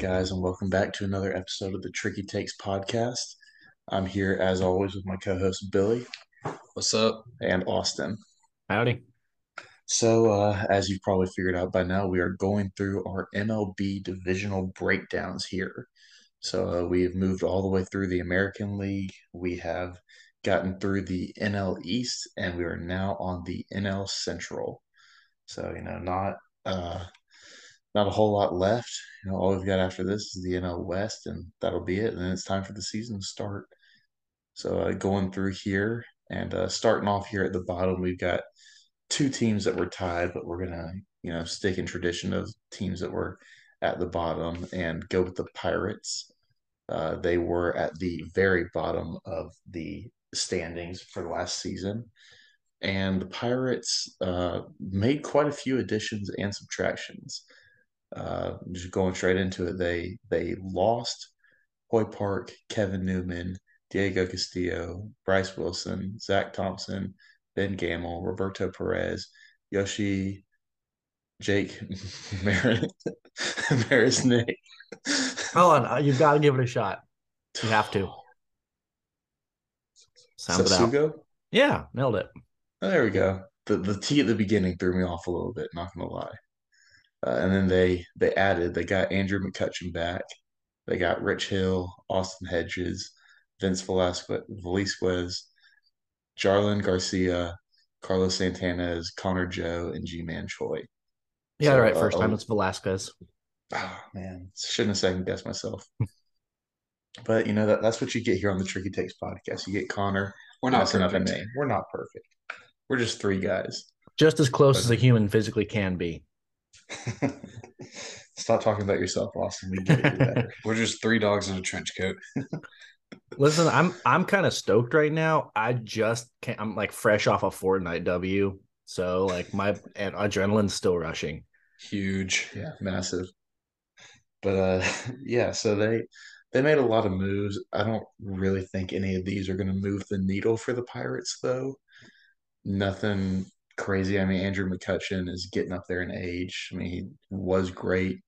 right, guys, and welcome back to another episode of the Tricky Takes podcast. I'm here as always with my co-host Billy What's up? and Austin. Howdy. So, uh, as you've probably figured out by now, we are going through our MLB divisional breakdowns here. So, uh, we have moved all the way through the American League. We have gotten through the NL East, and we are now on the NL Central. So, you know, not uh, not a whole lot left. You know, all we've got after this is the NL West, and that'll be it. And then it's time for the season to start. So, uh, going through here and uh, starting off here at the bottom, we've got two teams that were tied, but we're gonna, you know, stick in tradition of teams that were at the bottom and go with the Pirates. Uh, they were at the very bottom of the standings for the last season. And the Pirates uh, made quite a few additions and subtractions. Uh, just going straight into it, they they lost Hoy Park, Kevin Newman, Diego Castillo, Bryce Wilson, Zach Thompson, Ben Gamel, Roberto Perez, Yoshi, Jake Maris, Maris Nick. Hold on, you've got to give it a shot. You have to. Sound it out. Yeah, nailed it. Oh, there we go. The the T at the beginning threw me off a little bit, not gonna lie. Uh, and then they they added they got Andrew McCutchen back. They got Rich Hill, Austin Hedges, Vince Velasquez, Velasquez Jarlin Garcia, Carlos Santana, Connor Joe, and Ji-Man Choi. Yeah, So, right. uh, First time oh. it's Velasquez. Oh man, shouldn't have second guessed myself. But you know that that's what you get here on the Tricky Takes podcast. You get Connor We're not messing up a perfect. name. We're not perfect. We're just three guys. Just as close as a human physically can be. Stop talking about yourself, Austin. We get it. We're just three dogs in a trench coat. Listen, I'm I'm kind of stoked right now. I just can't, I'm like fresh off a Fortnite W. So like my and adrenaline's still rushing. Huge. Yeah, massive. But uh yeah, so they they made a lot of moves. I don't really think any of these are going to move the needle for the Pirates though. Nothing crazy. I mean, Andrew McCutchen is getting up there in age. I mean, he was great,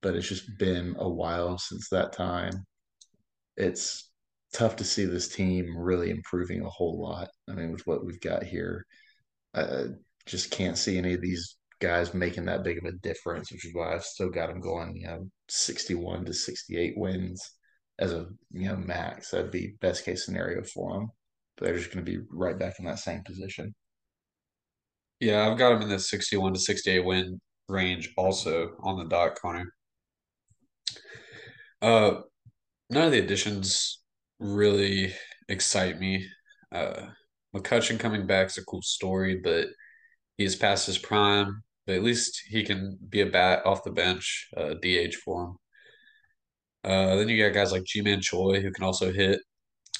but it's just been a while since that time. It's tough to see this team really improving a whole lot. I mean, with what we've got here, I just can't see any of these guys making that big of a difference, which is why I've still got them going, you know, 61 to 68 wins as a, you know, max. That'd be best case scenario for them. They're just going to be right back in that same position. Yeah, I've got him in the 61 to 68 win range also on the dot, Connor. Uh, none of the additions really excite me. Uh, McCutchen coming back is a cool story, but he's past his prime. But at least he can be a bat off the bench, uh, DH for him. Uh, then you got guys like Ji-Man Choi who can also hit.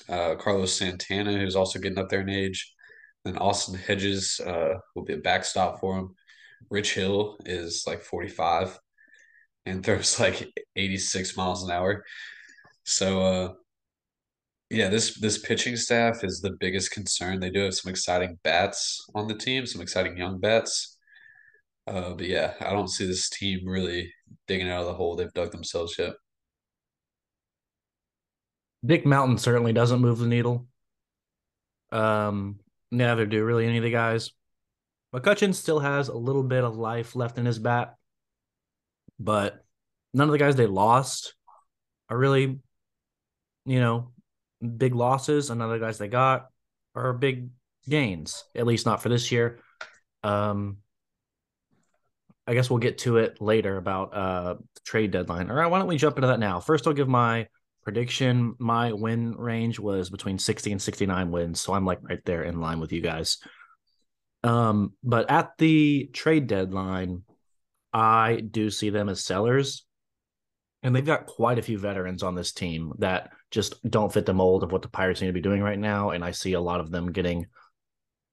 Uh, Carlos Santana who's also getting up there in age. Then Austin Hedges uh, will be a backstop for him. Rich Hill is like 45 and throws like 86 miles an hour. So uh yeah, this this pitching staff is the biggest concern. They do have some exciting bats on the team, some exciting young bats. Uh, but yeah, I don't see this team really digging out of the hole they've dug themselves yet. Dick Mountain certainly doesn't move the needle. Um, neither do really any of the guys. McCutchen still has a little bit of life left in his bat, but none of the guys they lost are really, you know, big losses. And other guys they got are big gains, at least not for this year. Um, I guess we'll get to it later about uh the trade deadline. All right, why don't we jump into that now? First, I'll give my prediction. My win range was between 60 and 69 wins, so I'm like right there in line with you guys. Um, but at the trade deadline, I do see them as sellers. And they've got quite a few veterans on this team that just don't fit the mold of what the Pirates need to be doing right now. And I see a lot of them getting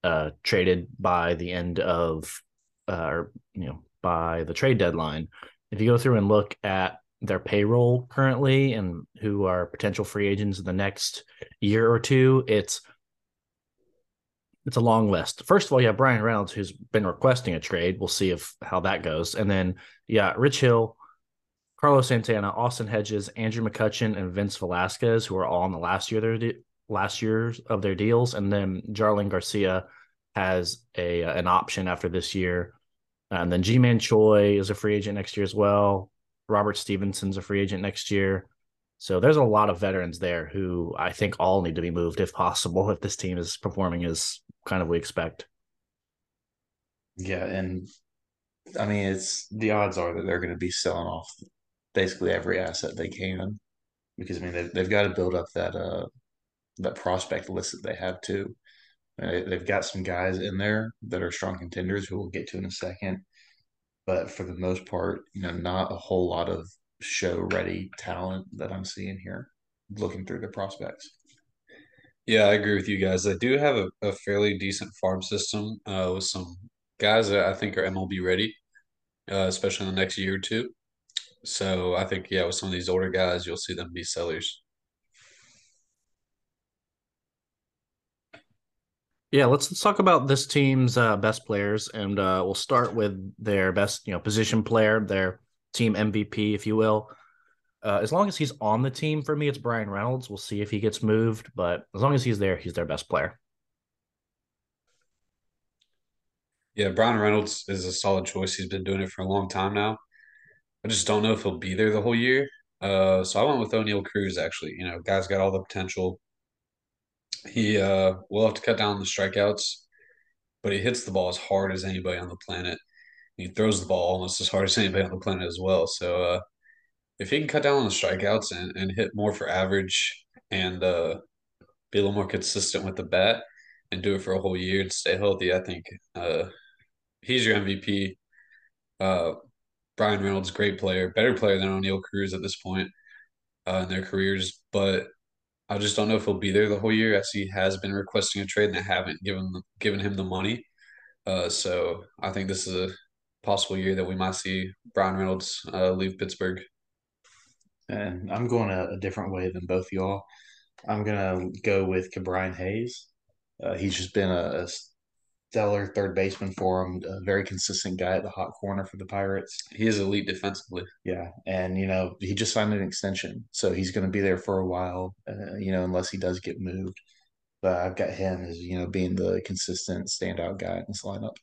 uh traded by the end of uh or you know by the trade deadline. If you go through and look at their payroll currently and who are potential free agents in the next year or two, it's it's a long list. First of all, you have Bryan Reynolds, who's been requesting a trade. We'll see if how that goes. And then yeah, Rich Hill, Carlos Santana, Austin Hedges, Andrew McCutchen, and Vince Velasquez, who are all in the last year their de- last years of their deals, and then Jarlin Garcia has a an option after this year, and then Ji-Man Choi is a free agent next year as well. Robert Stephenson's a free agent next year. So there's a lot of veterans there who I think all need to be moved if possible if this team is performing as kind of we expect. Yeah, and I mean it's the odds are that they're going to be selling off basically every asset they can because I mean they've, they've got to build up that uh that prospect list that they have too. They've got some guys in there that are strong contenders who we'll get to in a second, but for the most part, you know, not a whole lot of show ready talent that I'm seeing here looking through the prospects. Yeah, I agree with you guys. I do have a, a fairly decent farm system uh, with some guys that I think are MLB ready, uh, especially in the next year or two. So I think, yeah, with some of these older guys, you'll see them be sellers. Yeah, let's let's talk about this team's uh, best players, and uh, we'll start with their best, you know, position player, their team MVP, if you will. Uh, as long as he's on the team, for me, it's Bryan Reynolds. We'll see if he gets moved, but as long as he's there, he's their best player. Yeah, Bryan Reynolds is a solid choice. He's been doing it for a long time now. I just don't know if he'll be there the whole year. Uh, so I went with Oneil Cruz. Actually, you know, guy's got all the potential. He uh, will have to cut down the strikeouts, but he hits the ball as hard as anybody on the planet. He throws the ball almost as hard as anybody on the planet as well. So uh, if he can cut down on the strikeouts and, and hit more for average and uh, be a little more consistent with the bat and do it for a whole year and stay healthy, I think uh, he's your MVP. Uh, Bryan Reynolds, great player, better player than Oneil Cruz at this point uh, in their careers, but I just don't know if he'll be there the whole year as he has been requesting a trade and they haven't given given him the money. Uh, so I think this is a possible year that we might see Bryan Reynolds uh, leave Pittsburgh. And I'm going a, a, different way than both y'all. I'm gonna go with Ke'Bryan Hayes. Uh, he's just been a, a, stellar third baseman for him, a very consistent guy at the hot corner for the Pirates. He is elite defensively. Yeah, and you know he just signed an extension, so he's going to be there for a while. Uh, you know, unless he does get moved. But I've got him as you know being the consistent standout guy in this lineup.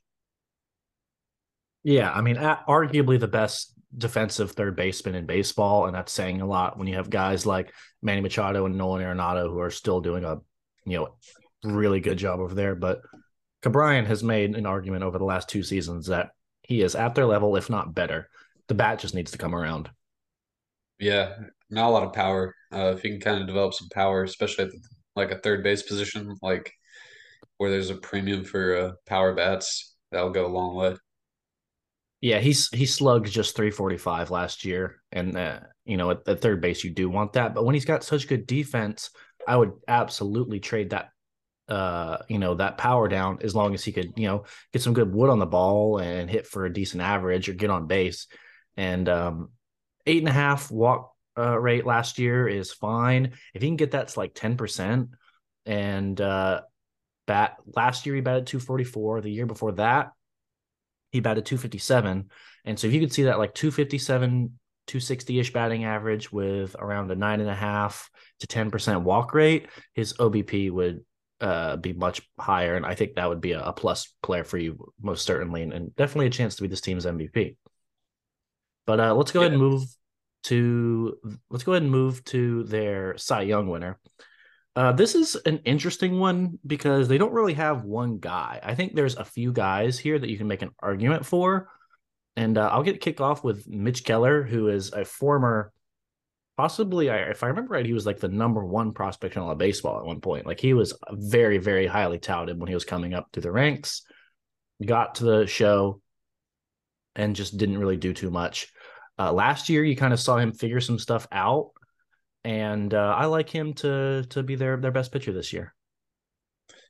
Yeah, I mean, arguably the best defensive third baseman in baseball, and that's saying a lot when you have guys like Manny Machado and Nolan Arenado who are still doing a you know really good job over there. But Ke'Bryan has made an argument over the last two seasons that he is at their level, if not better. The bat just needs to come around. Yeah, not a lot of power. Uh, if he can kind of develop some power, especially at the, like a third base position, like where there's a premium for uh, power bats, that'll go a long way. Yeah, he's he slugged just 345 last year, and uh, you know at, at third base you do want that, but when he's got such good defense, I would absolutely trade that uh, you know, that power down as long as he could, you know, get some good wood on the ball and hit for a decent average or get on base. And um, eight and a half walk uh, rate last year is fine. If he can get that to like 10% and uh, bat last year he batted 244. The year before that, he batted 257. And so if you could see that like 257, 260 ish batting average with around a nine and a half to 10% walk rate, his OBP would uh, be much higher, and I think that would be a, a plus player for you most certainly, and, and, definitely a chance to be this team's MVP. But uh, let's go yeah. ahead and move to let's go ahead and move to their Cy Young winner. Uh, this is an interesting one because they don't really have one guy. I think there's a few guys here that you can make an argument for. And uh, I'll get kicked off with Mitch Keller, who is a former possibly if I remember right, he was like the number one prospect in all of baseball at one point. Like he was very, very highly touted when he was coming up through the ranks, got to the show and just didn't really do too much. Uh, last year, you kind of saw him figure some stuff out, and uh, I like him to to be their their best pitcher this year.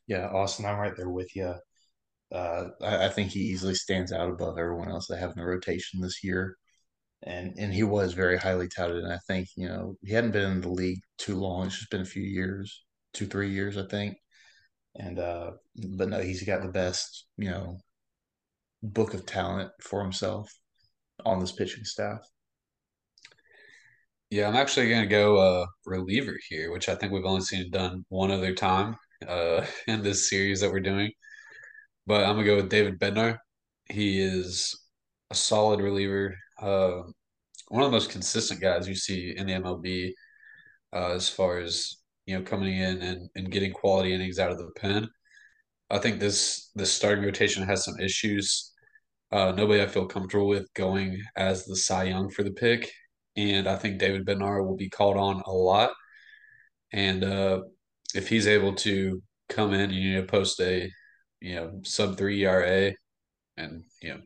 Yeah, Austin, I'm right there with you. Uh, I, I, think he easily stands out above everyone else they have in the rotation this year and and he was very highly touted. And I think you know he hadn't been in the league too long; it's just been a few years, two three years, I think. And uh, but no, he's got the best you know book of talent for himself on this pitching staff. Yeah, I'm actually gonna go uh reliever here, which I think we've only seen done one other time uh in this series that we're doing. But I'm gonna go with David Bednar. He is a solid reliever, uh, one of the most consistent guys you see in the MLB uh, as far as you know coming in and, and getting quality innings out of the pen. I think this this starting rotation has some issues. Uh, nobody I feel comfortable with going as the Cy Young for the pick, and I think David Bednar will be called on a lot. And uh, if he's able to come in and you know post a you know sub three ERA and you know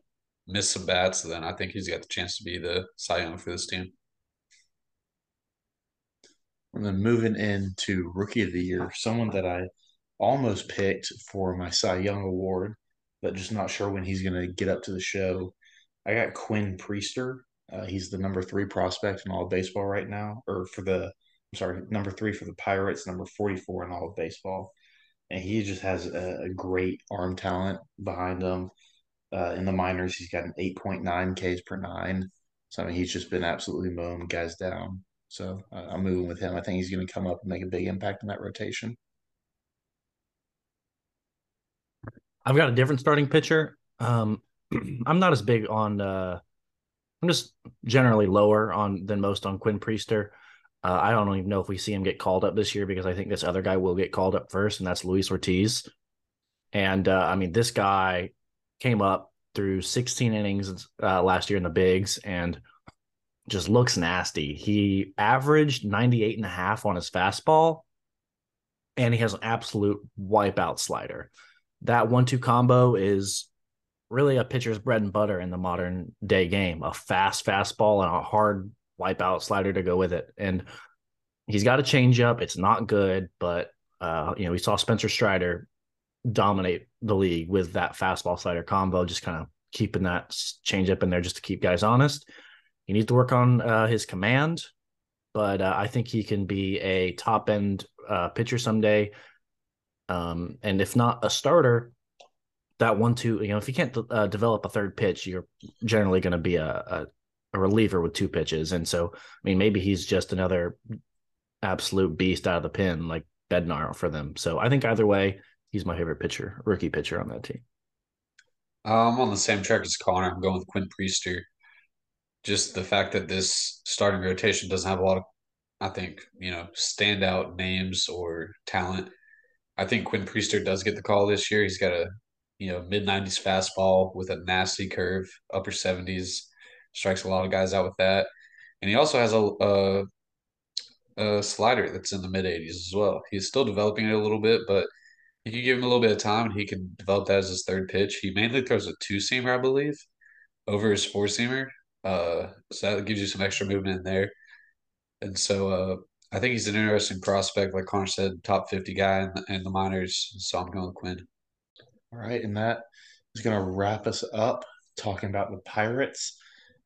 miss some bats, then I think he's got the chance to be the Cy Young for this team. And then moving into Rookie of the Year, someone that I almost picked for my Cy Young award, but just not sure when he's going to get up to the show. I got Quinn Priester. Uh, he's the number three prospect in all of baseball right now, or for the, I'm sorry, number three for the Pirates, number 44 in all of baseball. And he just has a, a great arm talent behind him. Uh, in the minors, he's got an 8.9 Ks per nine. So, I mean, he's just been absolutely mowing guys down. So, uh, I'm moving with him. I think he's going to come up and make a big impact in that rotation. I've got a different starting pitcher. Um, I'm not as big on. Uh, I'm just generally lower on than most on Quinn Priester. Uh, I don't even know if we see him get called up this year because I think this other guy will get called up first, and that's Luis Ortiz. And uh, I mean, this guy came up through 16 innings uh, last year in the bigs and just looks nasty. He averaged 98 and a half on his fastball, and he has an absolute wipeout slider that one two combo is really a pitcher's bread and butter in the modern day game a fast fastball and a hard wipeout slider to go with it. And he's got a changeup. It's not good, but uh, you know, we saw Spencer Strider dominate the league with that fastball slider combo, just kind of keeping that changeup in there just to keep guys honest. He needs to work on uh, his command, but uh, I think he can be a top end uh, pitcher someday. Um, and if not a starter, that one two, you know, if you can't uh, develop a third pitch, you're generally going to be a, a, a reliever with two pitches. And so, I mean, maybe he's just another absolute beast out of the pin, like Bednar for them. So I think either way, he's my favorite pitcher, rookie pitcher on that team. I'm on the same track as Connor. I'm going with Quinn Priester. Just the fact that this starting rotation doesn't have a lot of, I think, you know, standout names or talent. I think Quinn Priester does get the call this year. He's got a you know mid nineties fastball with a nasty curve, upper seventies, strikes a lot of guys out with that, and he also has a, a a slider that's in the mid 80s as well. He's still developing it a little bit, but you give him a little bit of time and he can develop that as his third pitch, he mainly throws a two seamer, I believe, over his four seamer. Uh, so that gives you some extra movement in there. And so uh, I think he's an interesting prospect, like Connor said, top 50 guy in the, in the minors. So I'm going with Quinn. All right. And that is going to wrap us up talking about the Pirates.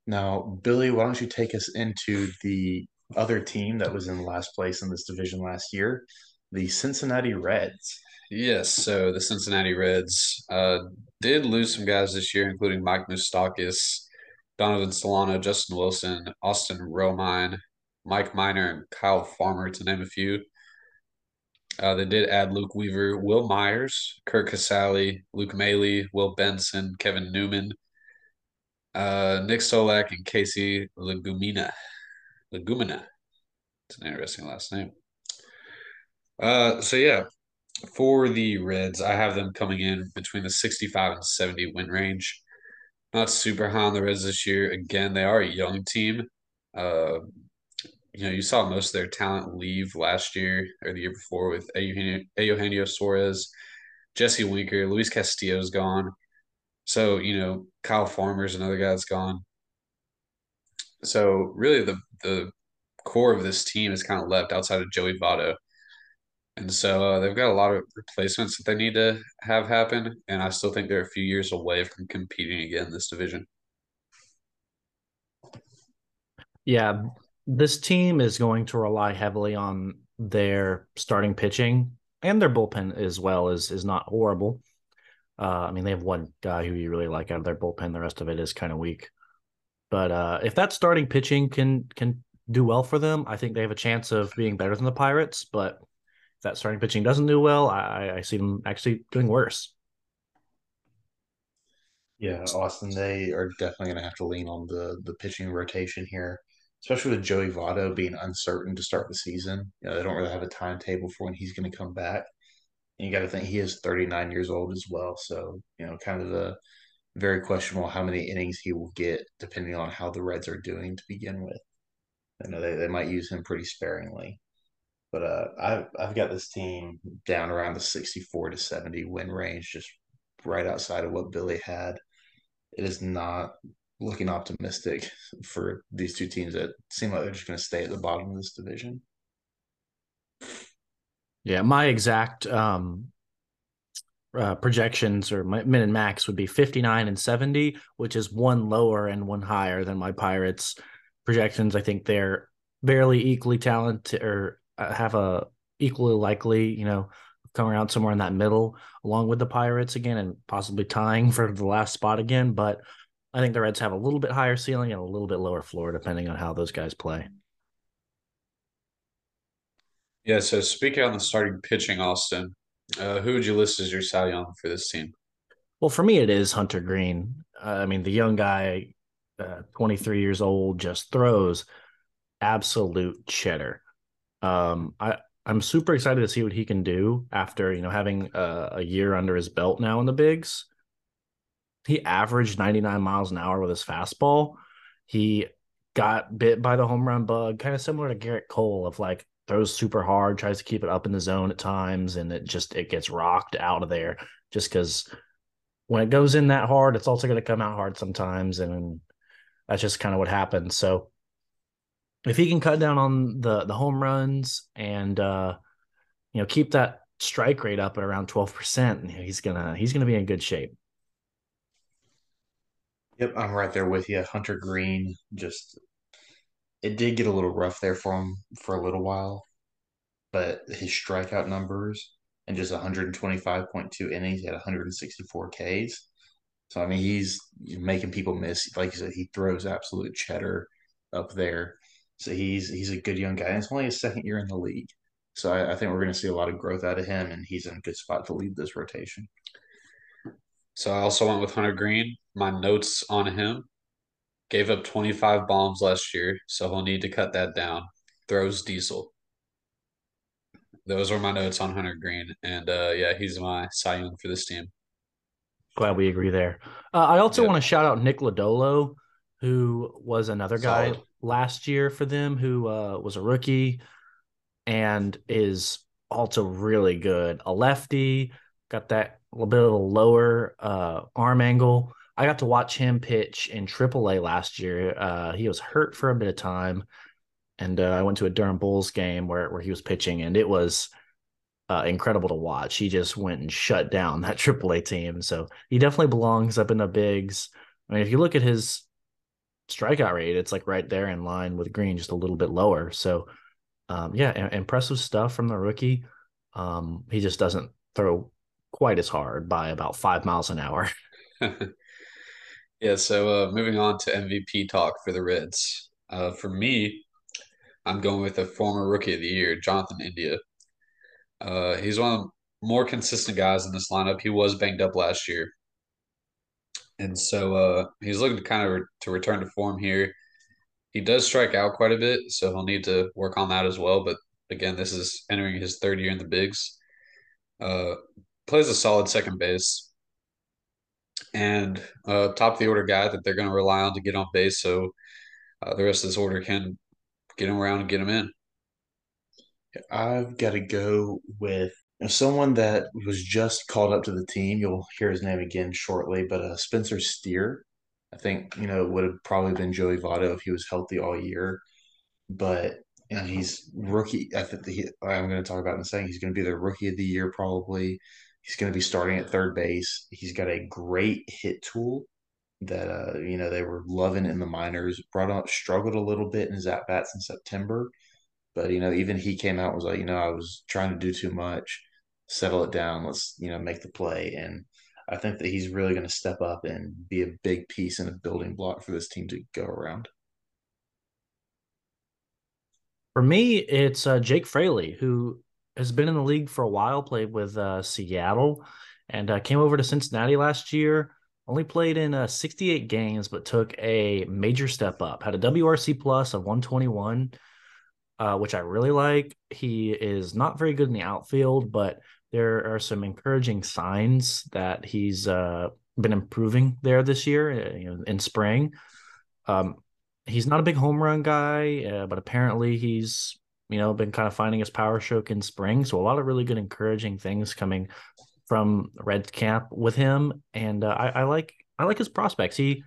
Now, Billy, why don't you take us into the other team that was in last place in this division last year, the Cincinnati Reds? Yes, so the Cincinnati Reds uh, did lose some guys this year, including Mike Moustakas, Donovan Solano, Justin Wilson, Austin Romine, Mike Minor, and Kyle Farmer, to name a few. Uh, they did add Luke Weaver, Wil Myers, Curt Casali, Luke Maile, Will Benson, Kevin Newman, uh, Nick Solak, and Casey Legumina. Legumina. It's an interesting last name. Uh, so yeah, for the Reds, I have them coming in between the 65 and 70 win range. Not super high on the Reds this year. Again, they are a young team. Uh, you know, you saw most of their talent leave last year or the year before with Eugenio Suarez, Jesse Winker, Luis Castillo's gone. So, you know, Kyle Farmer's another guy that's gone. So really the the core of this team is kind of left outside of Joey Votto. And so uh, they've got a lot of replacements that they need to have happen. And I still think they're a few years away from competing again in this division. Yeah, this team is going to rely heavily on their starting pitching and their bullpen as well is is not horrible. Uh, I mean, they have one guy who you really like out of their bullpen. The rest of it is kind of weak. But uh, if that starting pitching can can do well for them, I think they have a chance of being better than the Pirates. But that starting pitching doesn't do well, I, I see them actually doing worse. Yeah, Austin, they are definitely going to have to lean on the the pitching rotation here, especially with Joey Votto being uncertain to start the season. You know, they don't really have a timetable for when he's going to come back. And you got to think he is 39 years old as well. So, you know, kind of a very questionable how many innings he will get depending on how the Reds are doing to begin with. I know they, they might use him pretty sparingly. But uh, I've, I've got this team down around the 64 to 70 win range, just right outside of what Billy had. It is not looking optimistic for these two teams that seem like they're just going to stay at the bottom of this division. Yeah, my exact um, uh, projections or my min and max would be 59 and 70, which is one lower and one higher than my Pirates projections. I think they're barely equally talented or have a equally likely, you know, coming around somewhere in that middle along with the Pirates again and possibly tying for the last spot again. But I think the Reds have a little bit higher ceiling and a little bit lower floor depending on how those guys play. Yeah, so speaking on the starting pitching, Austin, uh, who would you list as your Cy Young for this team? Well, for me, it is Hunter Greene. Uh, I mean, the young guy, uh, 23 years old, just throws absolute cheddar. Um, I I'm super excited to see what he can do after you know having a, a year under his belt now in the bigs. He averaged 99 miles an hour with his fastball. He got bit by the home run bug, kind of similar to Gerrit Cole, of like throws super hard, tries to keep it up in the zone at times, and it just it gets rocked out of there just because when it goes in that hard, it's also going to come out hard sometimes, and that's just kind of what happens. So if he can cut down on the the home runs and uh, you know keep that strike rate up at around twelve percent, he's gonna he's gonna be in good shape. Yep, I'm right there with you. Hunter Greene just it did get a little rough there for him for a little while, but his strikeout numbers and just 125.2 innings, he had 164 Ks. So I mean, he's making people miss. Like you said, he throws absolute cheddar up there. So he's he's a good young guy. And it's only his second year in the league. So I, I think we're going to see a lot of growth out of him, and he's in a good spot to lead this rotation. So I also went with Hunter Greene. My notes on him gave up 25 bombs last year, so he'll need to cut that down. Throws diesel. Those were my notes on Hunter Greene, and uh, yeah, he's my Cy Young for this team. Glad we agree there. Uh, I also yep. want to shout out Nick Lodolo, who was another guy Solid. Last year for them, who uh, was a rookie and is also really good. A lefty, got that little bit of a lower uh, arm angle. I got to watch him pitch in AAA last year. Uh, he was hurt for a bit of time, and uh, I went to a Durham Bulls game where where he was pitching, and it was uh, incredible to watch. He just went and shut down that AAA team. So he definitely belongs up in the bigs. I mean, if you look at his strikeout rate, it's like right there in line with Greene, just a little bit lower. So, um, yeah, impressive stuff from the rookie. Um, he just doesn't throw quite as hard by about five miles an hour. yeah. So, uh, moving on to MVP talk for the Reds. Uh, for me, I'm going with a former rookie of the year, Jonathan India. Uh, he's one of the more consistent guys in this lineup. He was banged up last year, and so uh, he's looking to kind of re- to return to form here. He does strike out quite a bit, so he'll need to work on that as well. But again, this is entering his third year in the bigs. Uh, plays a solid second base, and uh, top of the order guy that they're going to rely on to get on base, so uh, the rest of this order can get him around and get him in. I've got to go with someone that was just called up to the team. You'll hear his name again shortly, but uh, Spencer Steer. I think you know would have probably been Joey Votto if he was healthy all year, but you know he's rookie. I think I'm going to talk about in a second. He's going to be the rookie of the year probably. He's going to be starting at third base. He's got a great hit tool that uh, you know they were loving in the minors. Brought up struggled a little bit in his at bats in September, but you know, even he came out was like, you know, I was trying to do too much. Settle it down. Let's you know make the play. And I think that he's really going to step up and be a big piece and a building block for this team to go around. For me, it's uh, Jake Fraley, who has been in the league for a while, played with uh, Seattle, and uh, came over to Cincinnati last year. Only played in uh, 68 games, but took a major step up. Had a WRC plus of 121, uh, which I really like. He is not very good in the outfield, but there are some encouraging signs that he's uh, been improving there this year uh, you know, in spring. Um, he's not a big home run guy, uh, but apparently he's you know been kind of finding his power stroke in spring. So a lot of really good encouraging things coming from Red Camp with him, and uh, I, I like I like his prospects. He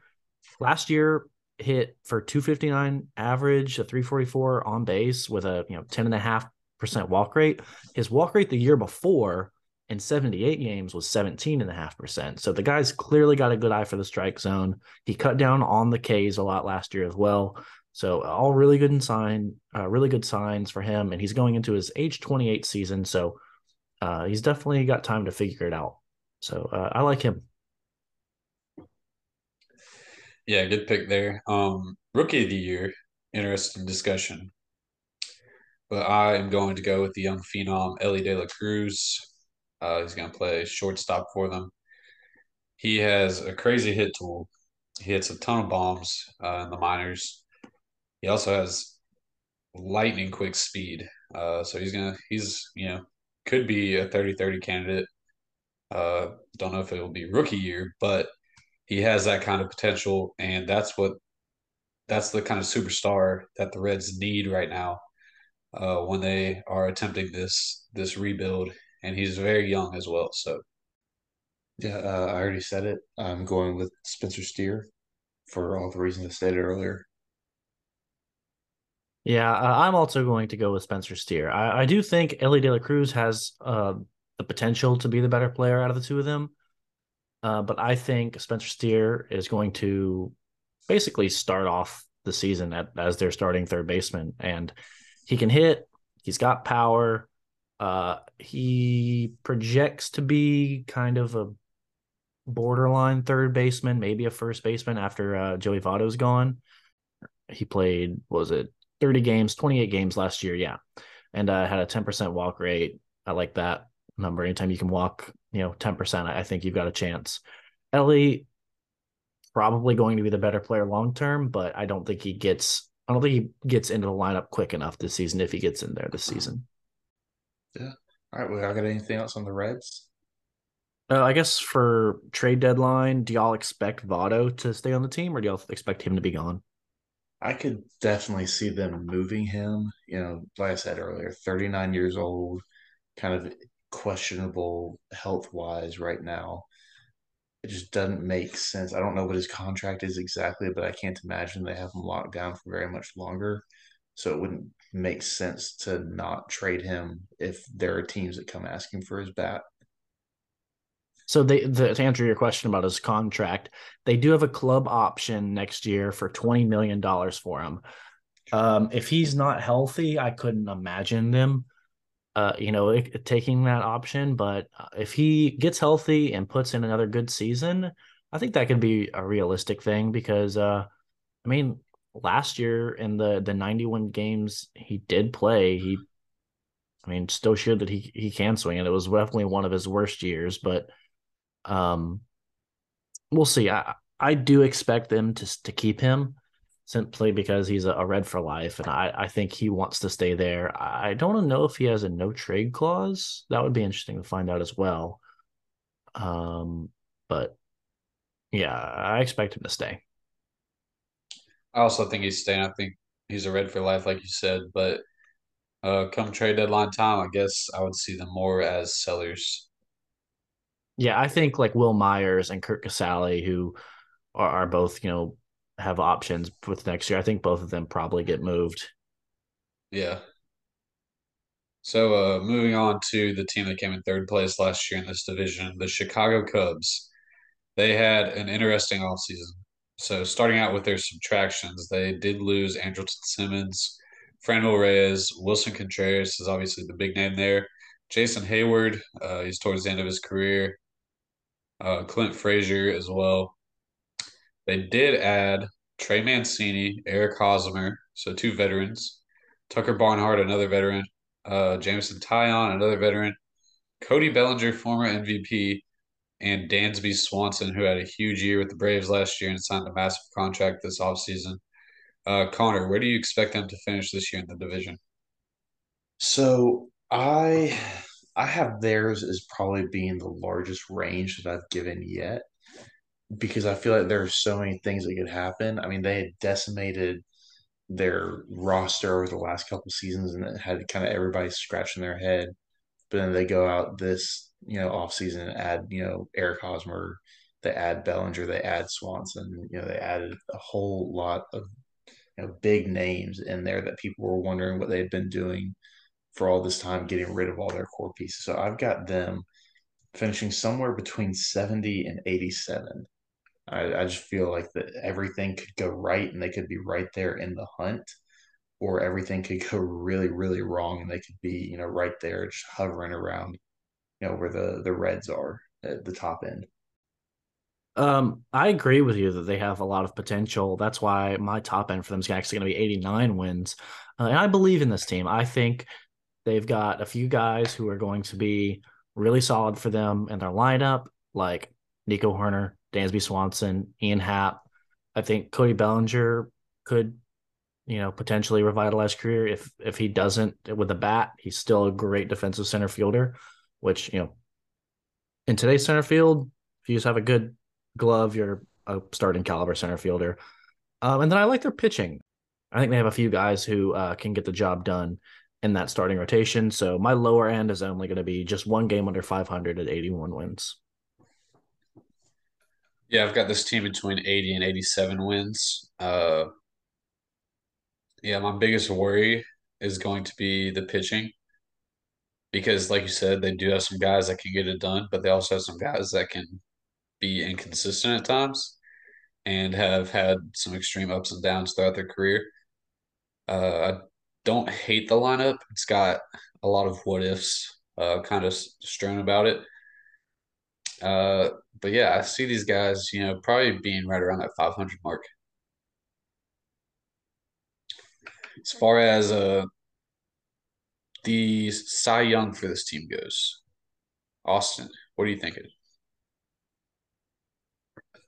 last year hit for 259 average, a 344 on base with a you know 10 and a half percent walk rate. His walk rate the year before in 78 games was 17.5%. So the guy's clearly got a good eye for the strike zone. He cut down on the Ks a lot last year as well. So all really good sign, uh, really good signs for him. And he's going into his age 28 season. So uh, he's definitely got time to figure it out. So uh, I like him. Yeah, good pick there. Um, rookie of the year, interesting discussion. But I am going to go with the young phenom Elly De La Cruz. Uh, he's going to play shortstop for them. He has a crazy hit tool. He hits a ton of bombs uh, in the minors. He also has lightning quick speed. Uh, so he's gonna he's you know could be a 30-30 candidate. Uh, don't know if it will be rookie year, but he has that kind of potential, and that's what that's the kind of superstar that the Reds need right now uh, when they are attempting this this rebuild and he's very young as well. So, yeah, uh, I already said it. I'm going with Spencer Steer for all the reasons I stated earlier. Yeah, uh, I'm also going to go with Spencer Steer. I, I do think Elly De La Cruz has uh, the potential to be the better player out of the two of them. Uh, but I think Spencer Steer is going to basically start off the season at, as their starting third baseman. And he can hit, he's got power, uh, he projects to be kind of a borderline third baseman, maybe a first baseman after uh, Joey Votto's gone. He played, was it 30 games, 28 games last year? Yeah. And uh, had a 10% walk rate. I like that number. Anytime you can walk, you know, 10%, I think you've got a chance. Elly, probably going to be the better player long term, but I don't think he gets, I don't think he gets into the lineup quick enough this season if he gets in there this season. Yeah. All right. Well, I got anything else on the Reds? Uh, I guess for trade deadline, do y'all expect Votto to stay on the team, or do y'all expect him to be gone? I could definitely see them moving him. You know, like I said earlier, 39 years old, kind of questionable health wise right now. It just doesn't make sense. I don't know what his contract is exactly, but I can't imagine they have him locked down for very much longer. So it wouldn't make sense to not trade him if there are teams that come asking for his bat. So they the, to answer your question about his contract, they do have a club option next year for twenty million dollars for him. Um, if he's not healthy, I couldn't imagine them, uh, you know, taking that option. But uh, if he gets healthy and puts in another good season, I think that could be a realistic thing because, uh, I mean, last year in the the 91 games he did play, he I mean, still showed that he he can swing, and it was definitely one of his worst years. But um, we'll see. I I do expect them to to keep him simply because he's a, a red for life, and I I think he wants to stay there. I don't know if he has a no trade clause. That would be interesting to find out as well. Um, but yeah, I expect him to stay. I also think he's staying. I think he's a red for life, like you said. But uh, come trade deadline time, I guess I would see them more as sellers. Yeah, I think like Wil Myers and Curt Casali, who are, are both, you know, have options with next year. I think both of them probably get moved. Yeah. So uh moving on to the team that came in third place last year in this division, the Chicago Cubs. They had an interesting offseason. So starting out with their subtractions, they did lose Andrelton Simmons, Franmil Reyes, Willson Contreras is obviously the big name there. Jason Heyward, uh, he's towards the end of his career. Uh, Clint Frazier as well. They did add Trey Mancini, Eric Hosmer, so two veterans. Tucker Barnhart, another veteran. Uh, Jameson Taillon, another veteran. Cody Bellinger, former MVP, and Dansby Swanson, who had a huge year with the Braves last year and signed a massive contract this offseason. Uh, Connor, where do you expect them to finish this year in the division? So I I have theirs as probably being the largest range that I've given yet because I feel like there's so many things that could happen. I mean, they had decimated their roster over the last couple seasons and it had kind of everybody scratching their head. But then they go out this, you know, off season and add, you know, Eric Hosmer, they add Bellinger, they add Swanson, you know, they added a whole lot of you know big names in there that people were wondering what they'd been doing for all this time getting rid of all their core pieces. So I've got them finishing somewhere between 70 and 87. I, I just feel like that everything could go right and they could be right there in the hunt, or everything could go really, really wrong and they could be, you know, right there just hovering around, you know, where the the Reds are at the top end. Um, I agree with you that they have a lot of potential. That's why my top end for them is actually going to be 89 wins. Uh, and I believe in this team. I think they've got a few guys who are going to be really solid for them in their lineup, like Nico Hoerner, Dansby Swanson, Ian Happ. I think Cody Bellinger could, you know, potentially revitalize his career. If if he doesn't with a bat, he's still a great defensive center fielder, which, you know, in today's center field, if you just have a good glove, you're a starting caliber center fielder. Um, and then I like their pitching. I think they have a few guys who uh, can get the job done in that starting rotation. So my lower end is only going to be just one game under 500 at 81 wins. Yeah, I've got this team between 80 and 87 wins. Uh, yeah, my biggest worry is going to be the pitching because, like you said, they do have some guys that can get it done, but they also have some guys that can be inconsistent at times and have had some extreme ups and downs throughout their career. Uh, I don't hate the lineup. It's got a lot of what ifs uh, kind of strewn about it. Uh, but yeah, I see these guys, you know, probably being right around that 500 mark. As far as uh, the Cy Young for this team goes, Austin, what are you thinking?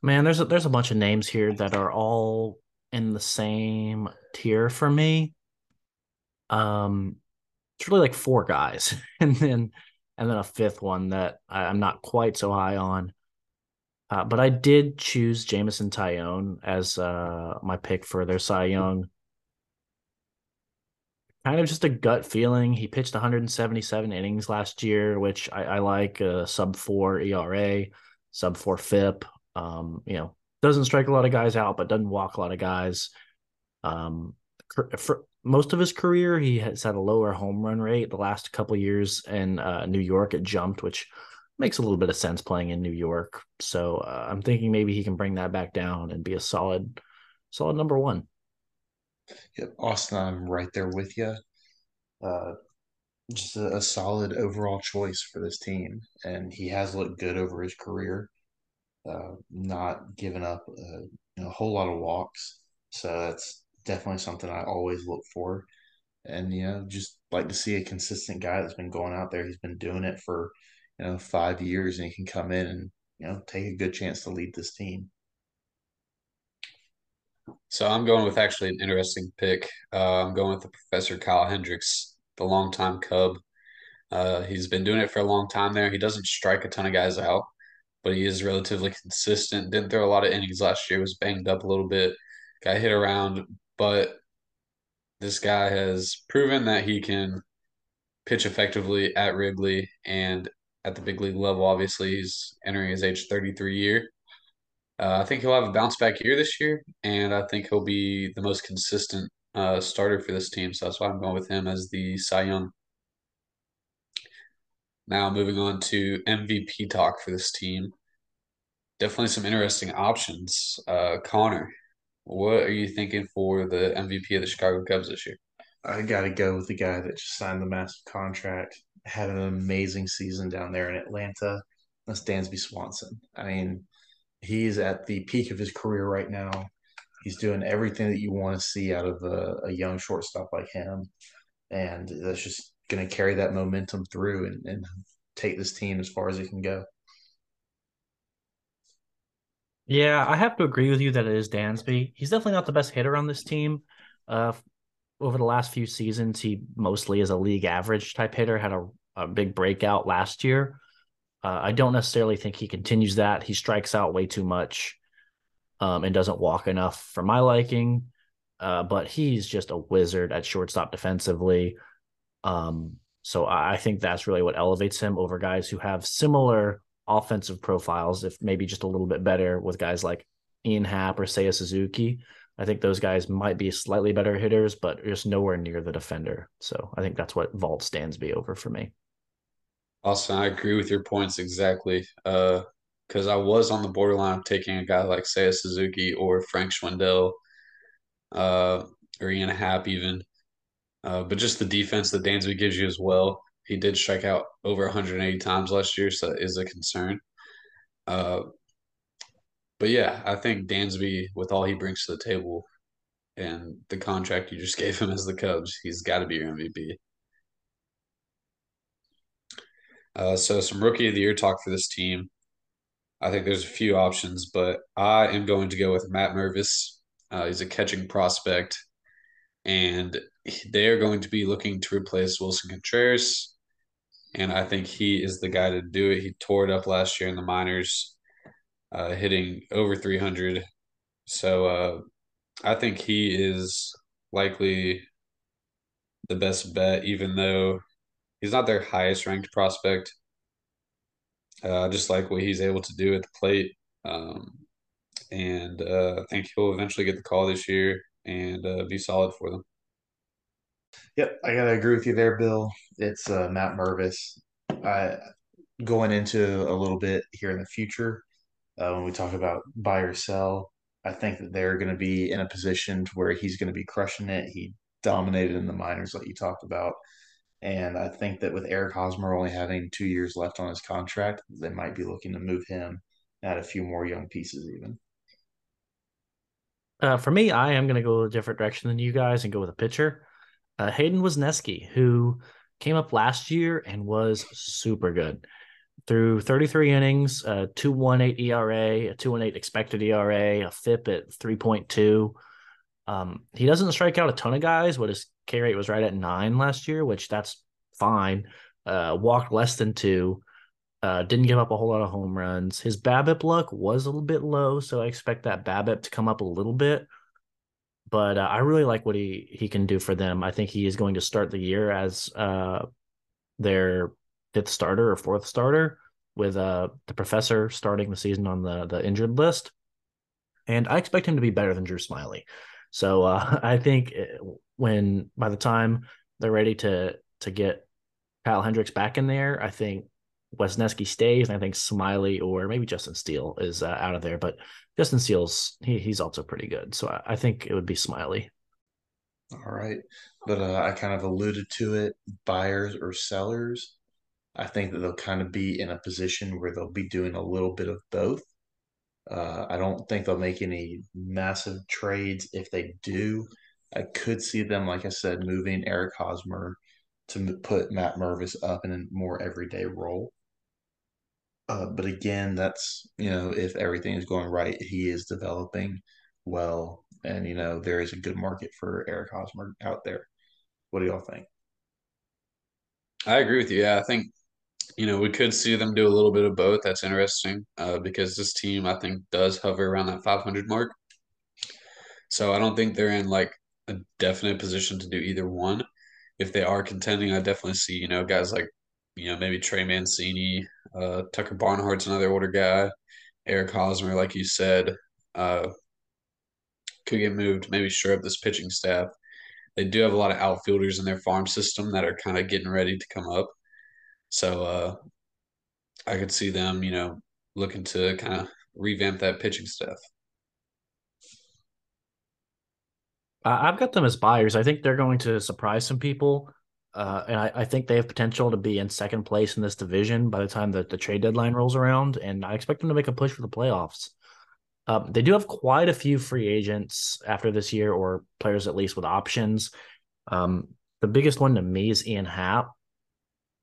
Man, there's a, there's a bunch of names here that are all in the same tier for me. Um, it's really like four guys, and then and then a fifth one that I, am not quite so high on. Uh, but I did choose Jameson Taillon as uh, my pick for their Cy Young. Kind of just a gut feeling. He pitched 177 innings last year, which I, I like. A sub four ERA, sub four FIP. Um, you know, doesn't strike a lot of guys out, but doesn't walk a lot of guys. Um, for most of his career, he has had a lower home run rate. The last couple years in uh, New York, it jumped, which makes a little bit of sense playing in New York. So uh, I'm thinking maybe he can bring that back down and be a solid, solid number one. Yep, Austin, I'm right there with you. Uh, just a, a, solid overall choice for this team, and he has looked good over his career. Uh, not giving up a, a whole lot of walks, so that's definitely something I always look for. And you know, just like to see a consistent guy that's been going out there. He's been doing it for you know five years, and he can come in and you know take a good chance to lead this team. So I'm going with actually an interesting pick. Uh, I'm going with the Professor Kyle Hendricks, the longtime Cub. Uh, he's been doing it for a long time there. He doesn't strike a ton of guys out, but he is relatively consistent. Didn't throw a lot of innings last year. Was banged up a little bit. Got hit around, but this guy has proven that he can pitch effectively at Wrigley and at the big league level. Obviously, he's entering his age 33 year. Uh, I think he'll have a bounce back year this year, and I think he'll be the most consistent uh, starter for this team. So that's why I'm going with him as the Cy Young. Now, moving on to MVP talk for this team. Definitely some interesting options. Uh, Connor, what are you thinking for the MVP of the Chicago Cubs this year? I got to go with the guy that just signed the massive contract, had an amazing season down there in Atlanta. That's Dansby Swanson. I mean, he's at the peak of his career right now. He's doing everything that you want to see out of a, a young shortstop like him, and that's just going to carry that momentum through and, and take this team as far as it can go. Yeah, I have to agree with you that it is Dansby. He's definitely not the best hitter on this team. Uh, over the last few seasons, he mostly is a league average type hitter. Had a, a big breakout last year. Uh, I don't necessarily think he continues that. He strikes out way too much um, and doesn't walk enough for my liking. Uh, but he's just a wizard at shortstop defensively. Um, so I, I think that's really what elevates him over guys who have similar offensive profiles, if maybe just a little bit better with guys like Ian Happ or Seiya Suzuki. I think those guys might be slightly better hitters, but just nowhere near the defender. So I think that's what vaults Dansby over for me. Austin, I agree with your points exactly. Uh, because I was on the borderline of taking a guy like Seiya Suzuki or Frank Schwindel, uh, or Ian Happ even. Uh, but just the defense that Dansby gives you as well. He did strike out over 180 times last year, so that is a concern. Uh, but yeah, I think Dansby, with all he brings to the table and the contract you just gave him as the Cubs, he's got to be your MVP. Uh, so some rookie of the year talk for this team. I think there's a few options, but I am going to go with Matt Mervis. Uh, he's a catching prospect, and they are going to be looking to replace Willson Contreras. And I think he is the guy to do it. He tore it up last year in the minors, uh, hitting over 300. So uh, I think he is likely the best bet, even though he's not their highest ranked prospect. Uh, just like what he's able to do at the plate. Um, and uh, I think he'll eventually get the call this year and uh, be solid for them. Yep, I gotta agree with you there, Bill. It's uh, Matt Mervis. I going into a little bit here in the future uh, when we talk about buy or sell. I think that they're going to be in a position to where he's going to be crushing it. He dominated in the minors, like you talked about. And I think that with Eric Hosmer only having two years left on his contract, they might be looking to move him, add a few more young pieces even. Uh, for me, I am going to go a different direction than you guys and go with a pitcher. Uh, Hayden Wesneski, who came up last year and was super good. Through 33 innings, a 2.18 ERA, a 2.18 expected ERA, a FIP at 3.2. Um, he doesn't strike out a ton of guys, but his K rate was right at nine last year, which that's fine. Uh, walked less than two. Uh, didn't give up a whole lot of home runs. His BABIP luck was a little bit low, so I expect that BABIP to come up a little bit. But uh, I really like what he he can do for them. I think he is going to start the year as uh, their fifth starter or fourth starter, with uh, the professor starting the season on the the injured list. And I expect him to be better than Drew Smyly. So uh, I think uh, when by the time they're ready to to get Kyle Hendricks back in there, I think Wesneski stays, and I think Smyly or maybe Justin Steele is uh, out of there. But Justin Steele's he, he's also pretty good, so I, I think it would be Smyly. All right, but uh, I kind of alluded to it: buyers or sellers. I think that they'll kind of be in a position where they'll be doing a little bit of both. Uh, I don't think they'll make any massive trades. If they do, I could see them, like I said, moving Eric Hosmer to put Matt Mervis up in a more everyday role. Uh, but again, that's you know if everything is going right, he is developing well, and you know there is a good market for Eric Hosmer out there. What do y'all think? I agree with you. Yeah, I think you know we could see them do a little bit of both. That's interesting uh, because this team I think does hover around that 500 mark. So I don't think they're in like a definite position to do either one. If they are contending, I definitely see you know guys like you know maybe Trey Mancini, uh, Tucker Barnhart's another older guy, Eric Hosmer, like you said, uh, could get moved. Maybe shore up this pitching staff. They do have a lot of outfielders in their farm system that are kind of getting ready to come up. So uh, I could see them, you know, looking to kind of revamp that pitching staff. I've got them as buyers. I think they're going to surprise some people. Uh, and I, I, think they have potential to be in second place in this division by the time that the trade deadline rolls around. And I expect them to make a push for the playoffs. Um, they do have quite a few free agents after this year, or players at least with options. Um, the biggest one to me is Ian Happ.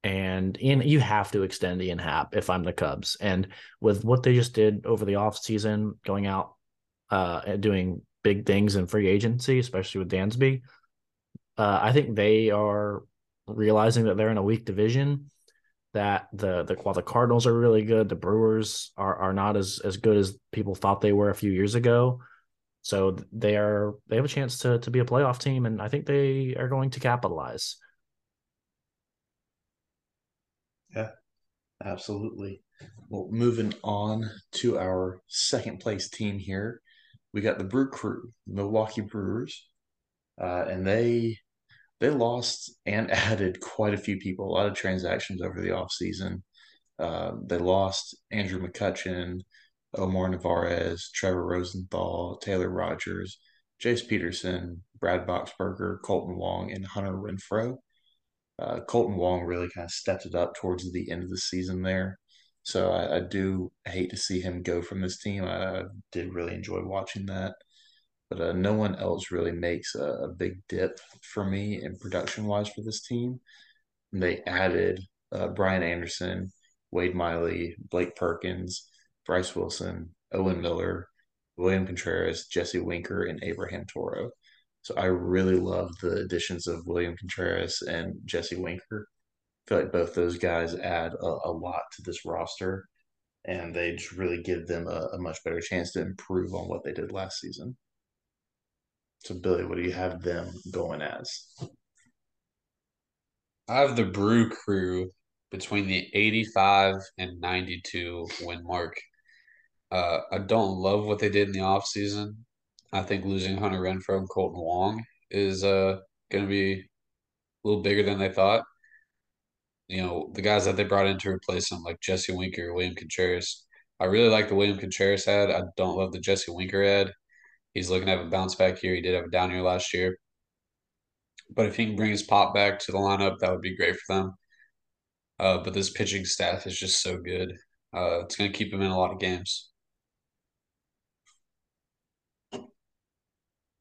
And Ian, you have to extend Ian Happ if I'm the Cubs. And with what they just did over the offseason, going out uh, doing big things in free agency, especially with Dansby, uh, I think they are realizing that they're in a weak division. That the the while the Cardinals are really good, the Brewers are are not as as good as people thought they were a few years ago. So they are they have a chance to to be a playoff team, and I think they are going to capitalize. Yeah, absolutely. Well, moving on to our second place team here, we got the Brew Crew, Milwaukee Brewers, uh, and they they lost and added quite a few people, a lot of transactions over the offseason. Uh, they lost Andrew McCutchen, Omar Narvaez, Trevor Rosenthal, Taylor Rogers, Jace Peterson, Brad Boxberger, Kolten Wong, and Hunter Renfroe. Uh, Kolten Wong really kind of stepped it up towards the end of the season there. So I, I do hate to see him go from this team. I, I did really enjoy watching that. But uh, no one else really makes a, a big dip for me in production wise for this team. And they added uh, Brian Anderson, Wade Miley, Blake Perkins, Bryce Wilson, Owen Miller, William Contreras, Jesse Winker, and Abraham Toro. So I really love the additions of William Contreras and Jesse Winker. I feel like both those guys add a, a lot to this roster, and they just really give them a, a, much better chance to improve on what they did last season. So, Billy, what do you have them going as? I have the Brew Crew between the 85 and 92 win mark. Uh, I don't love what they did in the offseason. I think losing Hunter Renfroe and Kolten Wong is uh, going to be a little bigger than they thought. You know, the guys that they brought in to replace him, like Jesse Winker, William Contreras. I really like the William Contreras ad. I don't love the Jesse Winker ad. He's looking to have a bounce back here. He did have a down year last year. But if he can bring his pop back to the lineup, that would be great for them. Uh, but this pitching staff is just so good. Uh, it's going to keep him in a lot of games.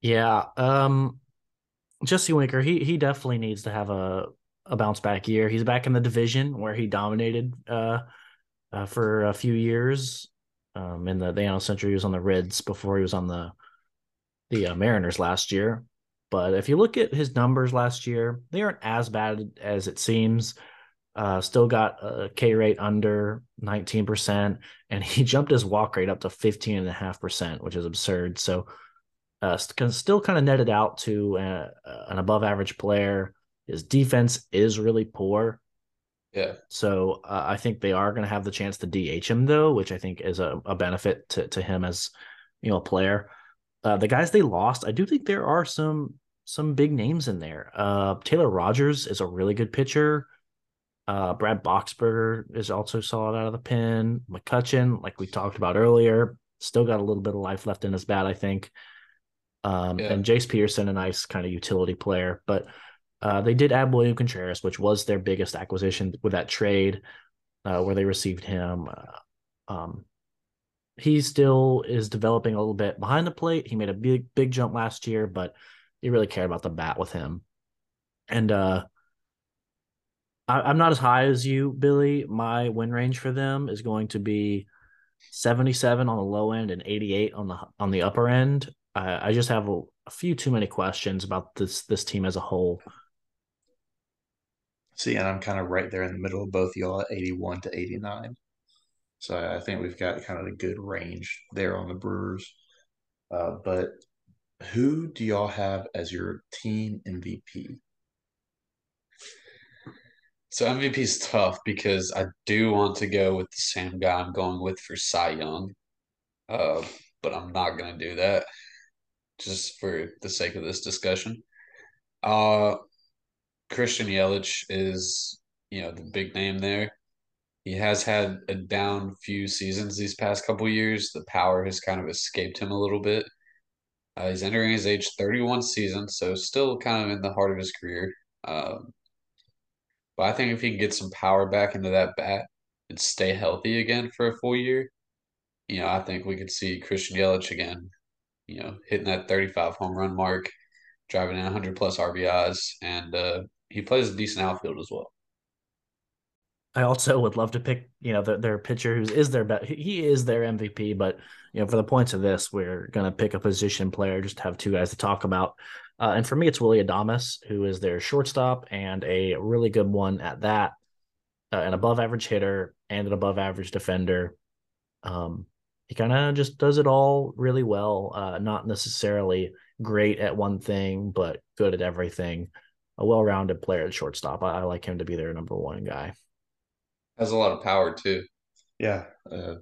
Yeah, um, Jesse Winker, he he definitely needs to have a a bounce back year. He's back in the division where he dominated uh, uh, for a few years. Um, in the the Central, he was on the Reds before he was on the the uh, Mariners last year. But if you look at his numbers last year, they aren't as bad as it seems. Uh, still got a K rate under 19%, and he jumped his walk rate up to 15.5%, which is absurd. So, uh, still kind of netted out to a, uh, an above average player. His defense is really poor. Yeah. So uh, I think they are going to have the chance to DH him though, which I think is a, a benefit to, to him as you know a player. Uh, the guys they lost, I do think there are some some big names in there. Uh, Taylor Rogers is a really good pitcher. Uh, Brad Boxberger is also solid out of the pen. McCutchen, like we talked about earlier, still got a little bit of life left in his bat, I think. Um, yeah. And Jace Peterson, a nice kind of utility player. But uh, they did add William Contreras, which was their biggest acquisition with that trade uh, where they received him. Uh, um, he still is developing a little bit behind the plate. He made a big big jump last year, but he really cared about the bat with him. And uh I, am not as high as you, Billy. My win range for them is going to be 77 on the low end and 88 on the on the upper end. I, I just have a, a few too many questions about this this team as a whole. See, and I'm kind of right there in the middle of both y'all at 81 to 89. So I think we've got kind of a good range there on the Brewers. Uh, but who do y'all have as your team MVP? So MVP is tough because I do want to go with the same guy I'm going with for Cy Young, uh, but I'm not going to do that just for the sake of this discussion. Uh, Christian Yelich is, you know, the big name there. He has had a down few seasons these past couple years. The power has kind of escaped him a little bit. Uh, he's entering his age 31 season, so still kind of in the heart of his career. Um, but I think if he can get some power back into that bat and stay healthy again for a full year, you know, I think we could see Christian Yelich again, you know, hitting that 35 home run mark, driving in 100 plus RBIs, and uh, he plays a decent outfield as well. I also would love to pick, you know, their, their pitcher who is their best. He is their MVP, but you know, for the points of this, we're gonna pick a position player, just have two guys to talk about. Uh, and for me, it's Willy Adames, who is their shortstop and a really good one at that, uh, an above average hitter and an above average defender. Um, he kind of just does it all really well. Uh, not necessarily great at one thing, but good at everything. A well rounded player at shortstop. I, I like him to be their number one guy. Has a lot of power too. Yeah, uh,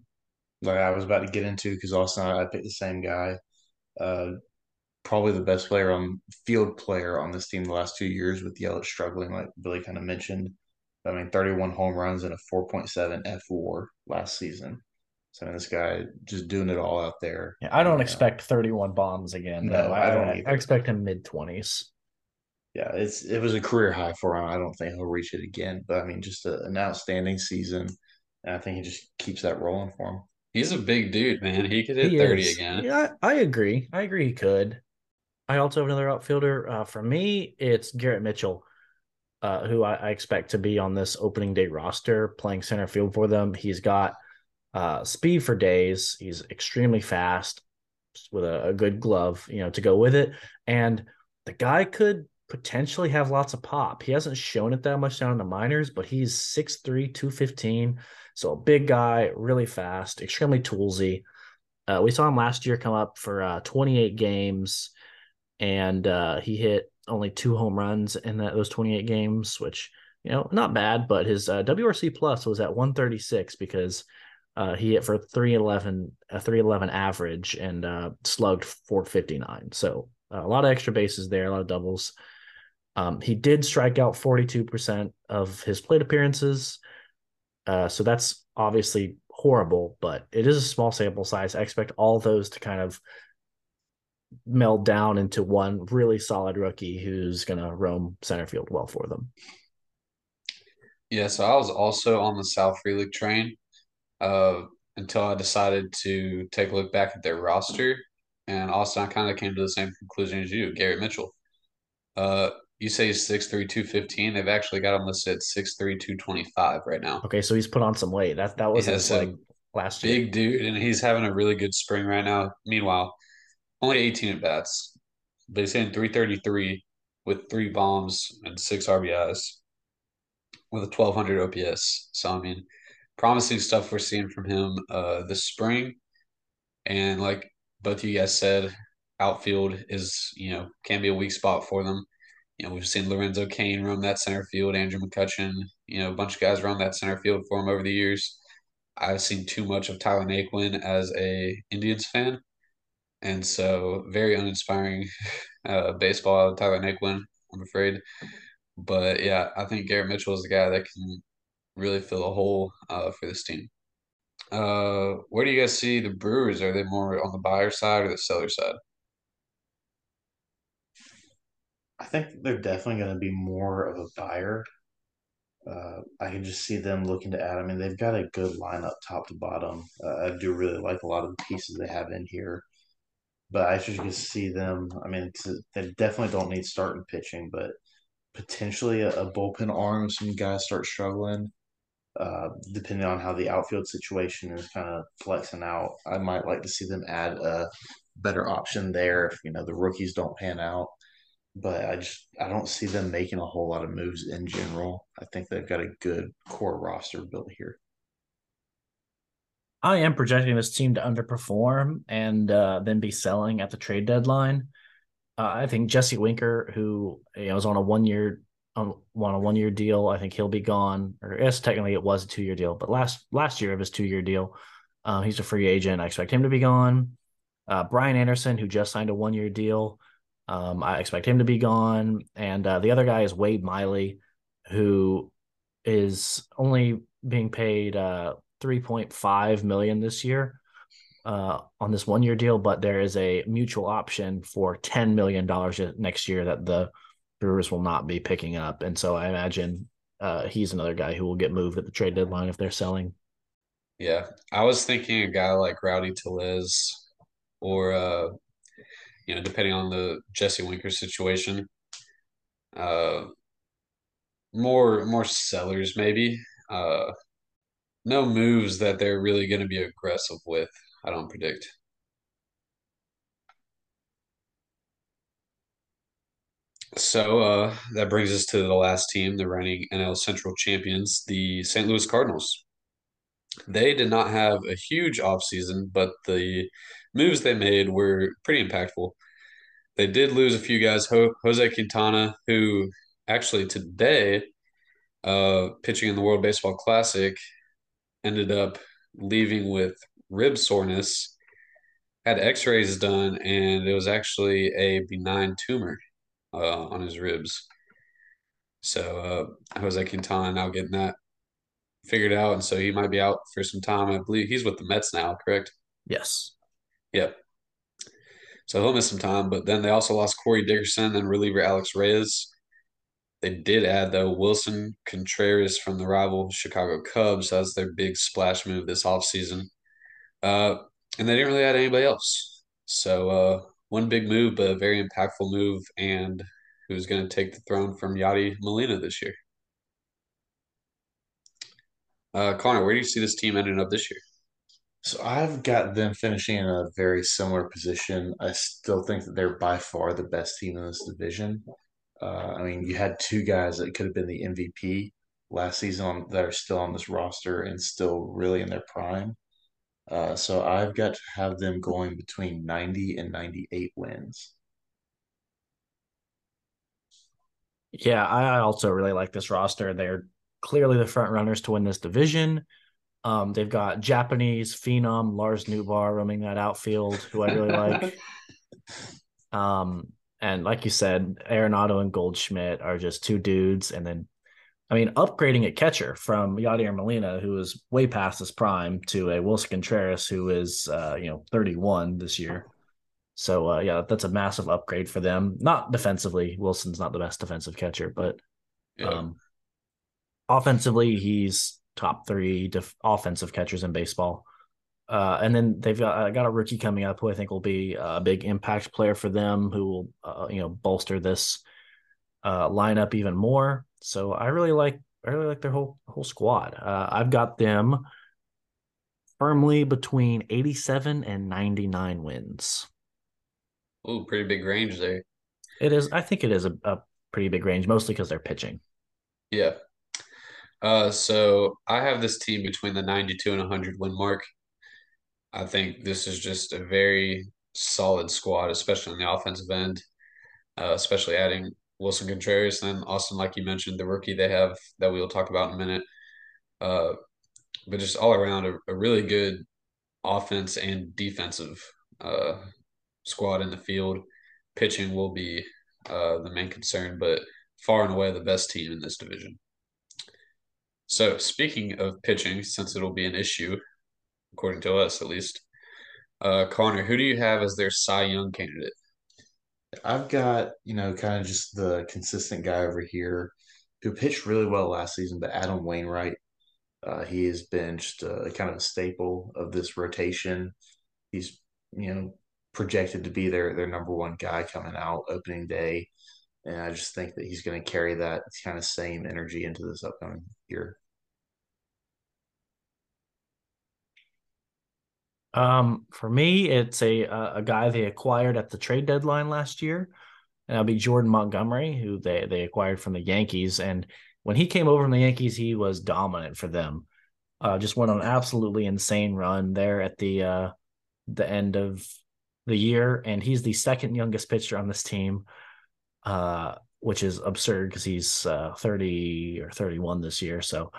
like I was about to get into because Austin, I picked the same guy. Uh, probably the best player on field player on this team the last two years with Yelich struggling, like Billy kind of mentioned. I mean, 31 home runs and a 4.7 fWAR last season. So I mean, this guy just doing it all out there. Yeah, I don't expect 31 bombs again. No, I, I, don't. I, I expect him mid 20s. Yeah, it's it was a career high for him. I don't think he'll reach it again, but I mean, just a, an outstanding season, and I think he just keeps that rolling for him. He's a big dude, man. He could hit he 30 is. again. Yeah, I, I, agree. I agree he could. I also have another outfielder. Uh, for me, it's Garrett Mitchell, uh, who I, I, expect to be on this opening day roster playing center field for them. He's got uh, speed for days. He's extremely fast with a, a good glove, you know, to go with it. And the guy could potentially have lots of pop. He hasn't shown it that much down in the minors, but he's 6'3, 215 so a big guy, really fast, extremely toolsy. Uh, we saw him last year come up for uh, 28 games, and uh, he hit only two home runs in that, those 28 games, which you know not bad. But his uh, WRC plus was at 136 because uh, he hit for 311 a 311 average and uh, slugged 459. So a lot of extra bases there, a lot of doubles. Um, he did strike out 42% of his plate appearances. Uh, so that's obviously horrible, but it is a small sample size. I expect all those to kind of meld down into one really solid rookie who's going to roam center field well for them. Yeah, so I was also on the Sal Frelick train uh, until I decided to take a look back at their roster. And Austin, I kind of came to the same conclusion as you, Gary Mitchell. Uh, you say he's 6'3", 215. They've actually got him listed at 6'3", 225 right now. Okay, so he's put on some weight. That that was his like last year. Big dude, and he's having a really good spring right now. Meanwhile, only 18 at bats, but he's hitting 333 with three bombs and six RBIs with a 1200 OPS. So I mean, promising stuff we're seeing from him uh this spring. And like both you guys said, outfield is you know can be a weak spot for them. You know, we've seen Lorenzo Cain run that center field, Andrew McCutchen, you know, a bunch of guys run that center field for him over the years. I've seen too much of Tyler Naquin as a Indians fan. And so very uninspiring uh, baseball out of Tyler Naquin, I'm afraid. But yeah, I think Garrett Mitchell is the guy that can really fill a hole uh, for this team. Uh, where do you guys see the Brewers? Are they more on the buyer side or the seller side? I think they're definitely going to be more of a buyer. Uh, I can just see them looking to add. I mean, they've got a good lineup top to bottom. Uh, I do really like a lot of the pieces they have in here, but I just can see them. I mean, they definitely don't need starting pitching, but potentially a, a bullpen arm some guys start struggling. Uh, depending on how the outfield situation is kind of flexing out, I might like to see them add a better option there if you know the rookies don't pan out but I just I don't see them making a whole lot of moves in general. I think they've got a good core roster built here. I am projecting this team to underperform and uh, then be selling at the trade deadline. Uh, I think Jesse Winker, who you know, was on a one year on, on a one year deal, I think he'll be gone. Or yes, technically it was a two year deal, but last last year of his two year deal, uh, he's a free agent. I expect him to be gone. Uh, Brian Anderson, who just signed a one year deal, um, I expect him to be gone. And uh, the other guy is Wade Miley, who is only being paid uh, 3.5 million this year uh, on this one year deal, but there is a mutual option for 10 million dollars next year that the Brewers will not be picking up. And so I imagine uh, he's another guy who will get moved at the trade deadline if they're selling. Yeah, I was thinking a guy like Rowdy Tellez, or uh, you know, depending on the Jesse Winker situation, uh, more more sellers maybe. Uh, no moves that they're really going to be aggressive with. I don't predict. So uh, that brings us to the last team, the reigning NL Central champions, the St. Louis Cardinals. They did not have a huge offseason, but the moves they made were pretty impactful. They did lose a few guys. Jose Quintana, who actually today, uh, pitching in the World Baseball Classic, ended up leaving with rib soreness, had x rays done, and it was actually a benign tumor uh, on his ribs. So uh, Jose Quintana now getting that figured out, and so he might be out for some time. I believe he's with the Mets now, correct? Yes. Yep. So he'll miss some time, but then they also lost Corey Dickerson and reliever Alex Reyes. They did add though Willson Contreras from the rival Chicago Cubs as their big splash move this offseason. Uh, and they didn't really add anybody else. So uh, one big move, but a very impactful move, and who's going to take the throne from Yadi Molina this year. Uh, Connor, where do you see this team ending up this year? So I've got them finishing in a very similar position. I still think that they're by far the best team in this division. Uh, I mean, you had two guys that could have been the MVP last season on, that are still on this roster and still really in their prime. Uh, so I've got to have them going between 90 and 98 wins. Yeah, I also really like this roster. They're clearly the front runners to win this division. Um, they've got Japanese phenom Lars Nootbaar roaming that outfield, who I really like. Um, and like you said, Arenado and Goldschmidt are just two dudes. And then, I mean, upgrading at catcher from Yadier Molina, who is way past his prime, to a Willson Contreras, who is, uh, you know, 31 this year. So, uh, yeah, that's a massive upgrade for them. Not defensively. Willson's not the best defensive catcher, but yeah. um, offensively, he's top three def- offensive catchers in baseball. Uh, and then they've got, got a rookie coming up who I think will be a big impact player for them, who will uh, you know bolster this uh, lineup even more. So I really like I really like their whole whole squad. Uh, I've got them firmly between 87 and 99 wins. Oh, pretty big range there. It is. I think it is a, a pretty big range, mostly because they're pitching. Yeah. Uh, so I have this team between the 92 and 100 win mark. I think this is just a very solid squad, especially on the offensive end, uh, especially adding Willson Contreras and Austin, like you mentioned, the rookie they have that we'll talk about in a minute. Uh, but just all around a, a really good offense and defensive uh, squad in the field. Pitching will be uh, the main concern, but far and away the best team in this division. So, speaking of pitching, since it'll be an issue, according to us at least, uh, Connor, who do you have as their Cy Young candidate? I've got, you know, kind of just the consistent guy over here who pitched really well last season, but Adam Wainwright. Uh, he has been just a, kind of a staple of this rotation. He's, you know, projected to be their their number one guy coming out opening day, and I just think that he's going to carry that kind of same energy into this upcoming year. Um, for me, it's a a guy they acquired at the trade deadline last year, and that'll be Jordan Montgomery, who they they acquired from the Yankees. And when he came over from the Yankees, he was dominant for them. Uh, just went on an absolutely insane run there at the uh, the end of the year, and he's the second youngest pitcher on this team, uh, which is absurd because he's uh, 30 or 31 this year. So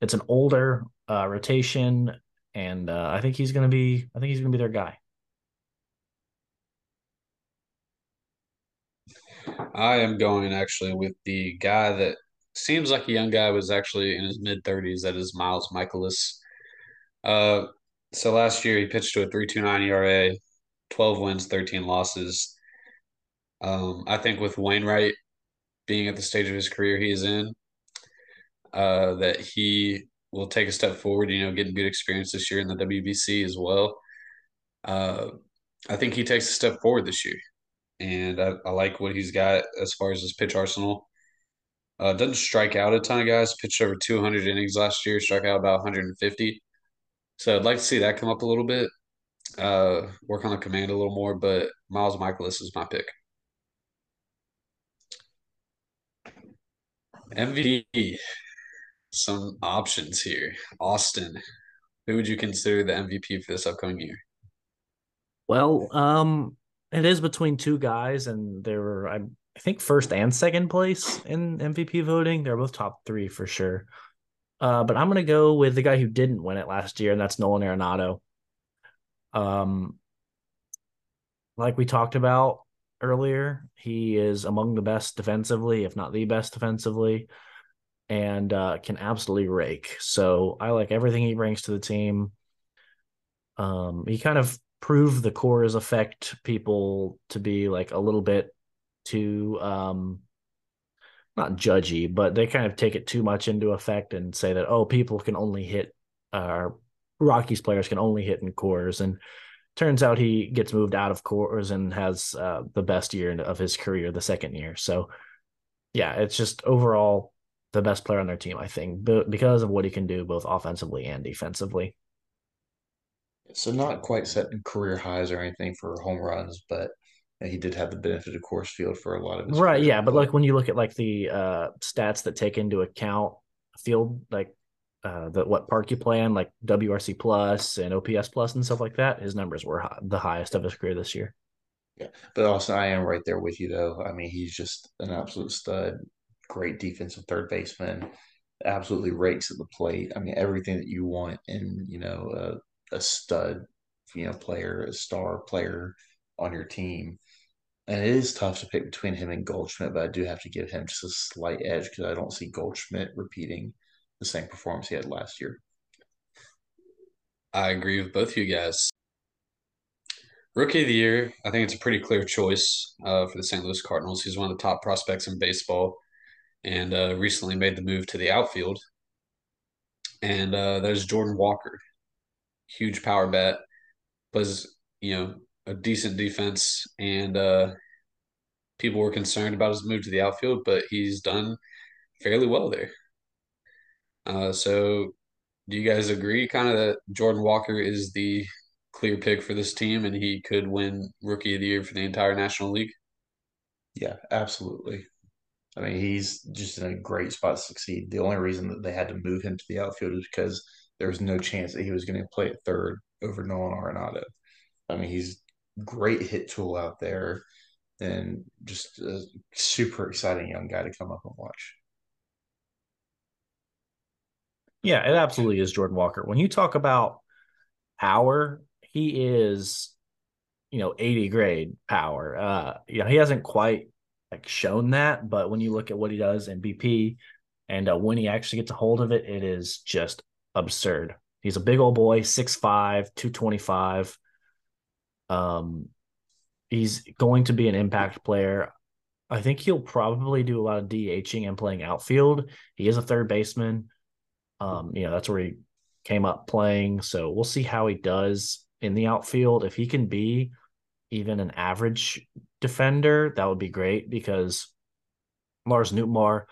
it's an older uh, rotation and uh, I think he's going to be. I think he's going to be their guy. I am going actually with the guy that seems like a young guy was actually in his mid thirties. That is Miles Mikolas. Uh, so last year he pitched to a three two nine ERA, twelve wins, thirteen losses. Um, I think with Wainwright being at the stage of his career he is in, uh, that he will take a step forward. You know, getting good experience this year in the WBC as well. Uh, I think he takes a step forward this year, and I, I like what he's got as far as his pitch arsenal. Uh, doesn't strike out a ton of guys. Pitched over 200 innings last year. Struck out about 150. So I'd like to see that come up a little bit. Uh, work on the command a little more. But Miles Mikolas is my pick. MVP. Some options here. Austin, who would you consider the MVP for this upcoming year? Well, um, it is between two guys, and they were I, I think first and second place in MVP voting. They're both top three for sure. Uh, but I'm gonna go with the guy who didn't win it last year, and that's Nolan Arenado. Um, like we talked about earlier, he is among the best defensively, if not the best defensively, and uh, can absolutely rake. So I like everything he brings to the team. Um, he kind of proved the Coors affect people to be like a little bit too um not judgy, but they kind of take it too much into effect and say that oh, people can only hit uh Rockies players can only hit in Coors and turns out he gets moved out of Coors and has uh, the best year of his career the second year. So yeah, it's just overall the best player on their team, I think, because of what he can do both offensively and defensively. So not quite setting career highs or anything for home runs, but he did have the benefit of Coors Field for a lot of his right. Yeah, but like when you look at like the uh, stats that take into account field, like uh, the what park you play in, like WRC plus and OPS plus and stuff like that, his numbers were high, the highest of his career this year. Yeah, but also I am right there with you though. I mean, he's just an absolute stud. Great defensive third baseman. Absolutely rakes at the plate. I mean, everything that you want in you know a, a stud, you know, player, a star player on your team. And it is tough to pick between him and Goldschmidt, but I do have to give him just a slight edge because I don't see Goldschmidt repeating the same performance he had last year. I agree with both of you guys. Rookie of the year, I think it's a pretty clear choice uh, for the St. Louis Cardinals. He's one of the top prospects in baseball and uh, recently made the move to the outfield. And uh, there's Jordan Walker, huge power bat, plays you know a decent defense, and uh, people were concerned about his move to the outfield, but he's done fairly well there. Uh, so, do you guys agree, kind of, that Jordan Walker is the clear pick for this team, and he could win Rookie of the Year for the entire National League? Yeah, absolutely. I mean, he's just in a great spot to succeed. The only reason that they had to move him to the outfield is because there was no chance that he was going to play at third over Nolan Arenado. I mean, he's great hit tool out there and just a super exciting young guy to come up and watch. Yeah, it absolutely is Jordan Walker. When you talk about power, he is, you know, 80 grade power. Uh, you know, he hasn't quite like shown that, but when you look at what he does in BP and uh, when he actually gets a hold of it, it is just absurd. He's a big old boy, 6'5, 225. Um, he's going to be an impact player. I think he'll probably do a lot of DHing and playing outfield. He is a third baseman. Um, you know, that's where he came up playing. So we'll see how he does in the outfield. If he can be even an average defender, that would be great because Lars Nootbaar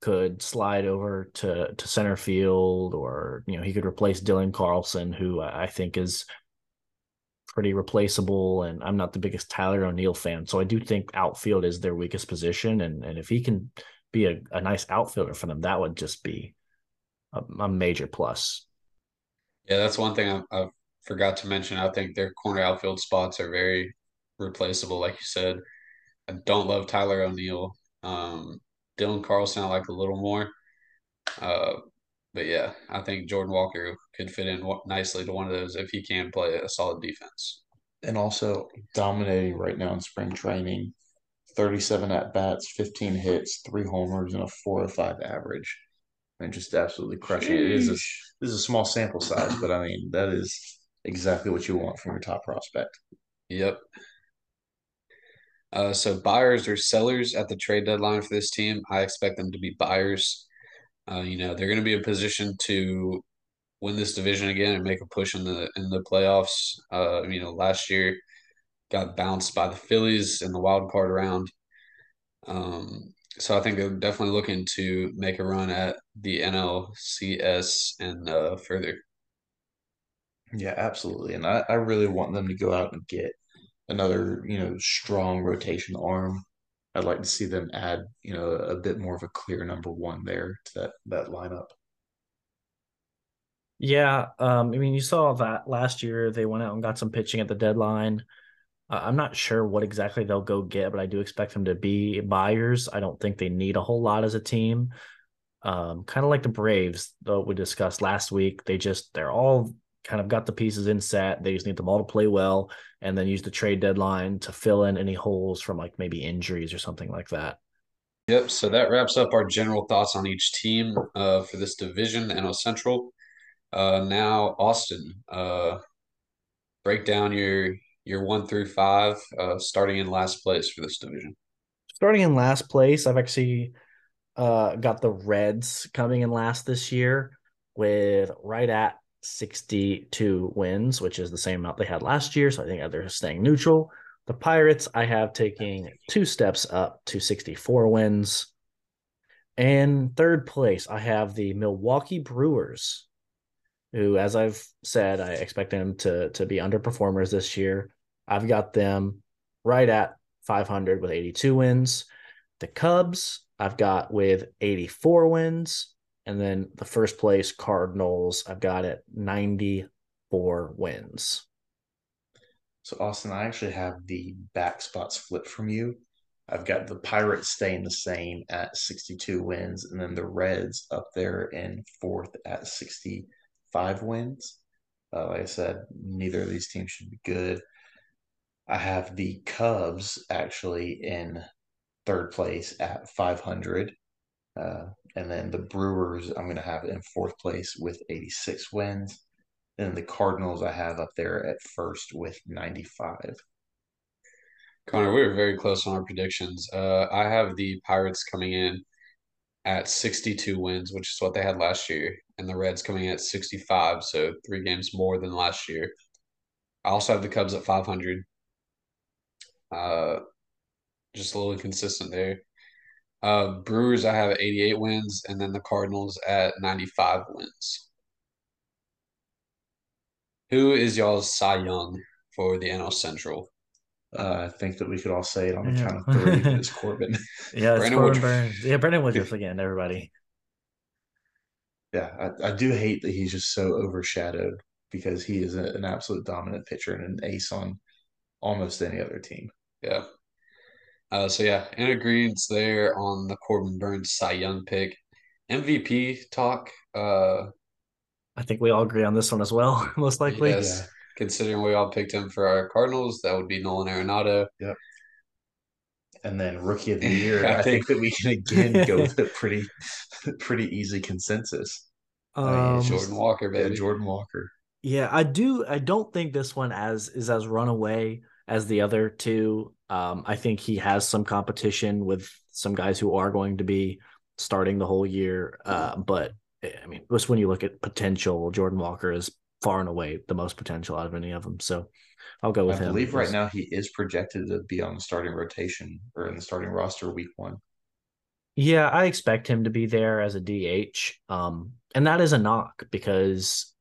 could slide over to to center field, or you know, he could replace Dylan Carlson, who I think is pretty replaceable. And I'm not the biggest Tyler O'Neill fan, so I do think outfield is their weakest position. And and if he can be a, a nice outfielder for them, that would just be a, a major plus. Yeah, that's one thing I, I forgot to mention. I think their corner outfield spots are very replaceable, like you said. I don't love Tyler O'Neill. Um, Dylan Carlson, I like a little more. Uh, but yeah, I think Jordan Walker could fit in nicely to one of those if he can play a solid defense. And also dominating right now in spring training 37 at bats, 15 hits, three homers, and a 405 average and just absolutely crushing it. It is a, this is a small sample size, but I mean that is exactly what you want from your top prospect. Yep. Uh, so buyers or sellers at the trade deadline for this team, I expect them to be buyers. Uh, you know, they're going to be in position to win this division again and make a push in the in the playoffs. Uh, you know, last year got bounced by the Phillies in the wild card round. Um, so I think they're definitely looking to make a run at the NLCS and uh, further. Yeah, absolutely. And I, I really want them to go out and get another, you know, strong rotation arm. I'd like to see them add, you know, a bit more of a clear number one there to that that lineup. Yeah, um, I mean, you saw that last year they went out and got some pitching at the deadline. I'm not sure what exactly they'll go get, but I do expect them to be buyers. I don't think they need a whole lot as a team. Um, kind of like the Braves, though we discussed last week. They just they're all kind of got the pieces in set. They just need them all to play well, and then use the trade deadline to fill in any holes from like maybe injuries or something like that. Yep. So that wraps up our general thoughts on each team uh, for this division, the NL Central. Uh, now, Austin, uh, break down your your one through five, uh, starting in last place for this division. Starting in last place, I've actually uh, got the Reds coming in last this year with right at 62 wins, which is the same amount they had last year. So I think they're staying neutral. The Pirates, I have taking two steps up to 64 wins. And third place, I have the Milwaukee Brewers, who, as I've said, I expect them to, to be underperformers this year. I've got them right at 500 with 82 wins. The Cubs, I've got with 84 wins. And then the first place Cardinals, I've got it 94 wins. So, Austin, I actually have the back spots flipped from you. I've got the Pirates staying the same at 62 wins, and then the Reds up there in fourth at 65 wins. Uh, like I said, neither of these teams should be good. I have the Cubs actually in third place at 500. Uh, and then the Brewers, I'm going to have in fourth place with 86 wins. And the Cardinals, I have up there at first with 95. Connor, we were very close on our predictions. Uh, I have the Pirates coming in at 62 wins, which is what they had last year, and the Reds coming in at 65, so three games more than last year. I also have the Cubs at 500. Uh, just a little inconsistent there. Uh, Brewers, I have 88 wins, and then the Cardinals at 95 wins. Who is y'all's Cy Young for the NL Central? Uh, I think that we could all say it on the yeah. count of three. it's Corbin. yeah, it's Brandon Corbin Burnes. Yeah, Brandon Woodruff again. Everybody. Yeah, I, I do hate that he's just so overshadowed because he is a, an absolute dominant pitcher and an ace on almost any other team. Yeah. Uh, so yeah, in agreement there on the Corbin Burnes Cy Young pick. MVP talk. Uh, I think we all agree on this one as well, most likely. Yes. Yeah. Considering we all picked him for our Cardinals, that would be Nolan Arenado. Yep. And then rookie of the year, I, I think, think, that we can again go with a pretty, pretty easy consensus. Um, I mean, Jordan Walker, baby. Yeah, Jordan Walker. Yeah, I do. I don't think this one as is as runaway as the other two. Um, I think he has some competition with some guys who are going to be starting the whole year. Uh, but eh, I mean, just when you look at potential, Jordan Walker is far and away the most potential out of any of them. So I'll go with I him. I believe right now he is projected to be on the starting rotation or in the starting roster week one. Yeah, I expect him to be there as a DH. Um, and that is a knock because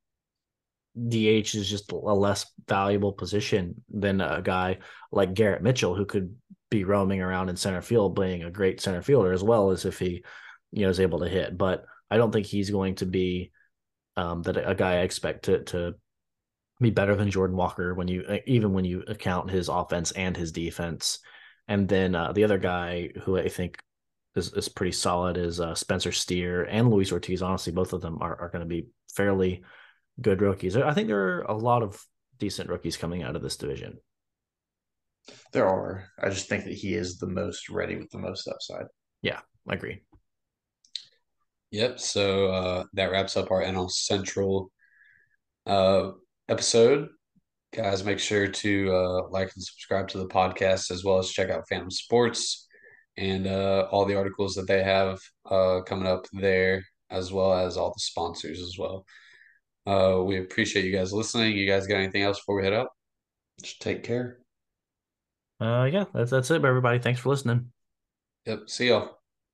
DH is just a less valuable position than a guy like Garrett Mitchell, who could be roaming around in center field, being a great center fielder as well as if he, you know, is able to hit. But I don't think he's going to be um, that a guy I expect to to be better than Jordan Walker when you even when you account his offense and his defense. And then uh, the other guy who I think is, is pretty solid is uh, Spencer Steer and Luis Ortiz. Honestly, both of them are, are going to be fairly good rookies. I think there are a lot of decent rookies coming out of this division. There are. I just think that he is the most ready with the most upside. Yeah, I agree. Yep. So uh, that wraps up our NL Central uh, episode. Guys, make sure to uh, like and subscribe to the podcast as well as check out Phantom Sports and uh, all the articles that they have uh, coming up there, as well as all the sponsors as well. Uh, we appreciate you guys listening. You guys got anything else before we head out? Just take care. Uh, yeah, that's that's it, everybody. Thanks for listening. Yep. See y'all.